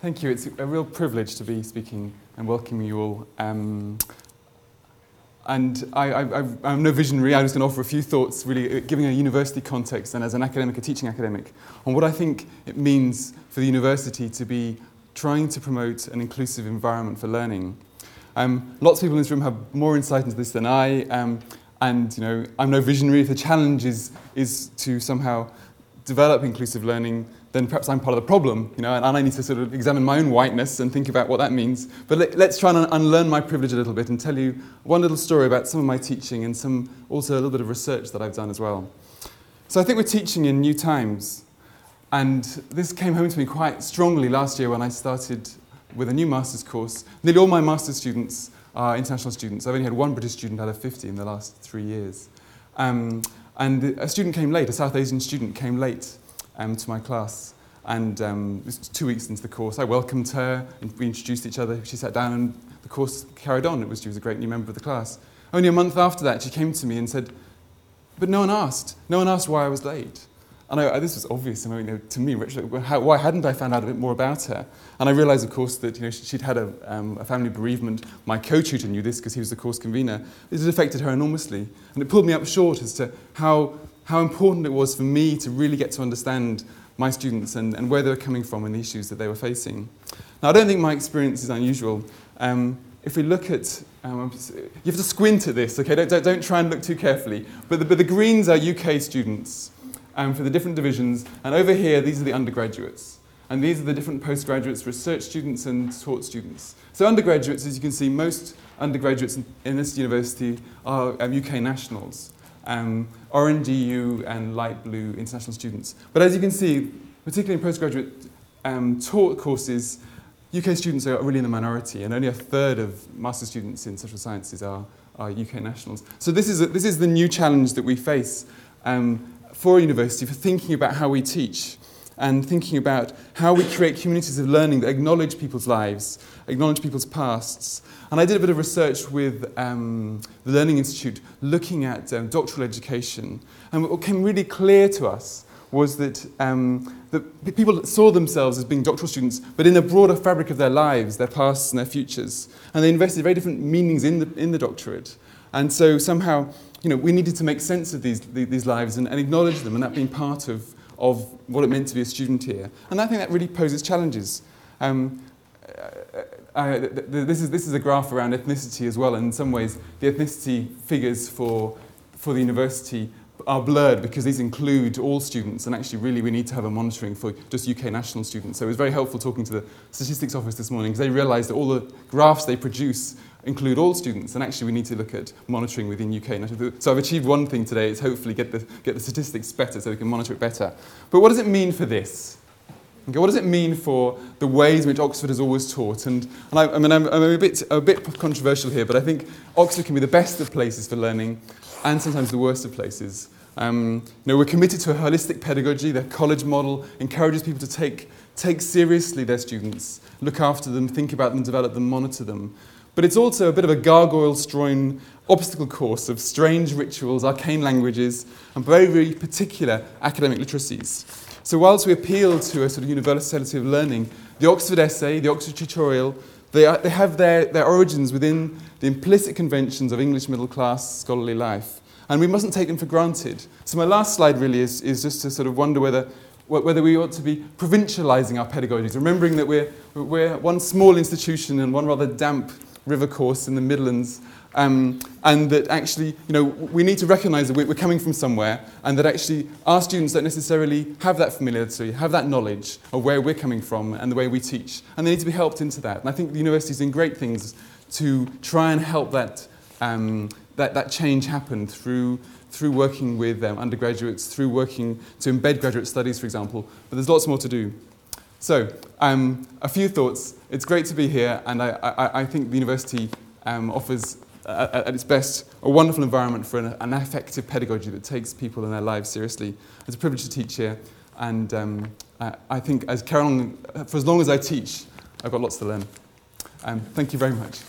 Thank you. It's a real privilege to be speaking and welcoming you all. Um, and I, I'm no visionary. I'm just going to offer a few thoughts, really uh, giving a university context and as an academic, a teaching academic, on what I think it means for the university to be trying to promote an inclusive environment for learning. Um, lots of people in this room have more insight into this than I, um, and you know, I'm no visionary. The challenge is, is to somehow develop inclusive learning, then perhaps I'm part of the problem, you know, and, I need to sort of examine my own whiteness and think about what that means. But let, us try and unlearn my privilege a little bit and tell you one little story about some of my teaching and some also a little bit of research that I've done as well. So I think we're teaching in new times, and this came home to me quite strongly last year when I started with a new master's course. Nearly all my master's students are international students. I've only had one British student out of 50 in the last three years. Um, and a student came late, a South Asian student came late um, to my class. And um, it was two weeks into the course, I welcomed her and we introduced each other. She sat down and the course carried on. It was, she was a great new member of the class. Only a month after that, she came to me and said, But no one asked. No one asked why I was late. And I, this was obvious I mean, you know, to me. How, why hadn't I found out a bit more about her? And I realised, of course, that you know, she'd had a, um, a family bereavement. My co-tutor knew this because he was the course convener. This had affected her enormously. And it pulled me up short as to how, how important it was for me to really get to understand my students and, and where they were coming from and the issues that they were facing. Now, I don't think my experience is unusual. Um, if we look at, um, you have to squint at this, okay? Don't, don't, don't try and look too carefully. But the, but the greens are UK students um, for the different divisions. And over here, these are the undergraduates. And these are the different postgraduates, research students and taught students. So undergraduates, as you can see, most undergraduates in, in this university are um, UK nationals. Um, EU and light blue international students. But as you can see, particularly in postgraduate um, taught courses, UK students are really in the minority, and only a third of master's students in social sciences are, are UK nationals. So this is, a, this is the new challenge that we face um, for a university for thinking about how we teach and thinking about how we create communities of learning that acknowledge people's lives, acknowledge people's pasts. And I did a bit of research with um, the Learning Institute looking at um, doctoral education. And what became really clear to us was that, um, that people saw themselves as being doctoral students, but in a broader fabric of their lives, their pasts and their futures. And they invested very different meanings in the, in the doctorate. And so somehow you know, we needed to make sense of these, these lives and, and acknowledge them, and that being part of, of what it meant to be a student here. And I think that really poses challenges. Um, uh, this, is, this is a graph around ethnicity as well, and in some ways, the ethnicity figures for, for the university are blurred because these include all students, and actually, really, we need to have a monitoring for just UK national students. So it was very helpful talking to the statistics office this morning because they realised that all the graphs they produce include all students, and actually, we need to look at monitoring within UK. So I've achieved one thing today: is hopefully get the get the statistics better so we can monitor it better. But what does it mean for this? Okay, what does it mean for the ways in which Oxford has always taught? And, and I, I mean, I'm, I'm a, bit, a bit controversial here, but I think Oxford can be the best of places for learning and sometimes the worst of places. Um, you know, we're committed to a holistic pedagogy. The college model encourages people to take, take seriously their students, look after them, think about them, develop them, monitor them. But it's also a bit of a gargoyle-strewn obstacle course of strange rituals, arcane languages, and very, very particular academic literacies. So whilst we appeal to a sort of universality of learning, the Oxford essay, the Oxford tutorial, they, are, they have their, their origins within the implicit conventions of English middle class scholarly life. And we mustn't take them for granted. So my last slide really is, is just to sort of wonder whether, whether we ought to be provincialising our pedagogies, remembering that we're, we're one small institution and one rather damp river course in the Midlands, um, and that actually, you know, we need to recognise that we're coming from somewhere, and that actually our students don't necessarily have that familiarity, have that knowledge of where we're coming from and the way we teach, and they need to be helped into that. And I think the university is doing great things to try and help that, um, that, that change happen through, through working with um, undergraduates, through working to embed graduate studies, for example. But there's lots more to do. So, um, a few thoughts. It's great to be here, and I, I, I think the university um, offers, uh, at its best, a wonderful environment for an, an effective pedagogy that takes people in their lives seriously. It's a privilege to teach here, and um, I, I think as Carol, for as long as I teach, I've got lots to learn. Um, thank you very much.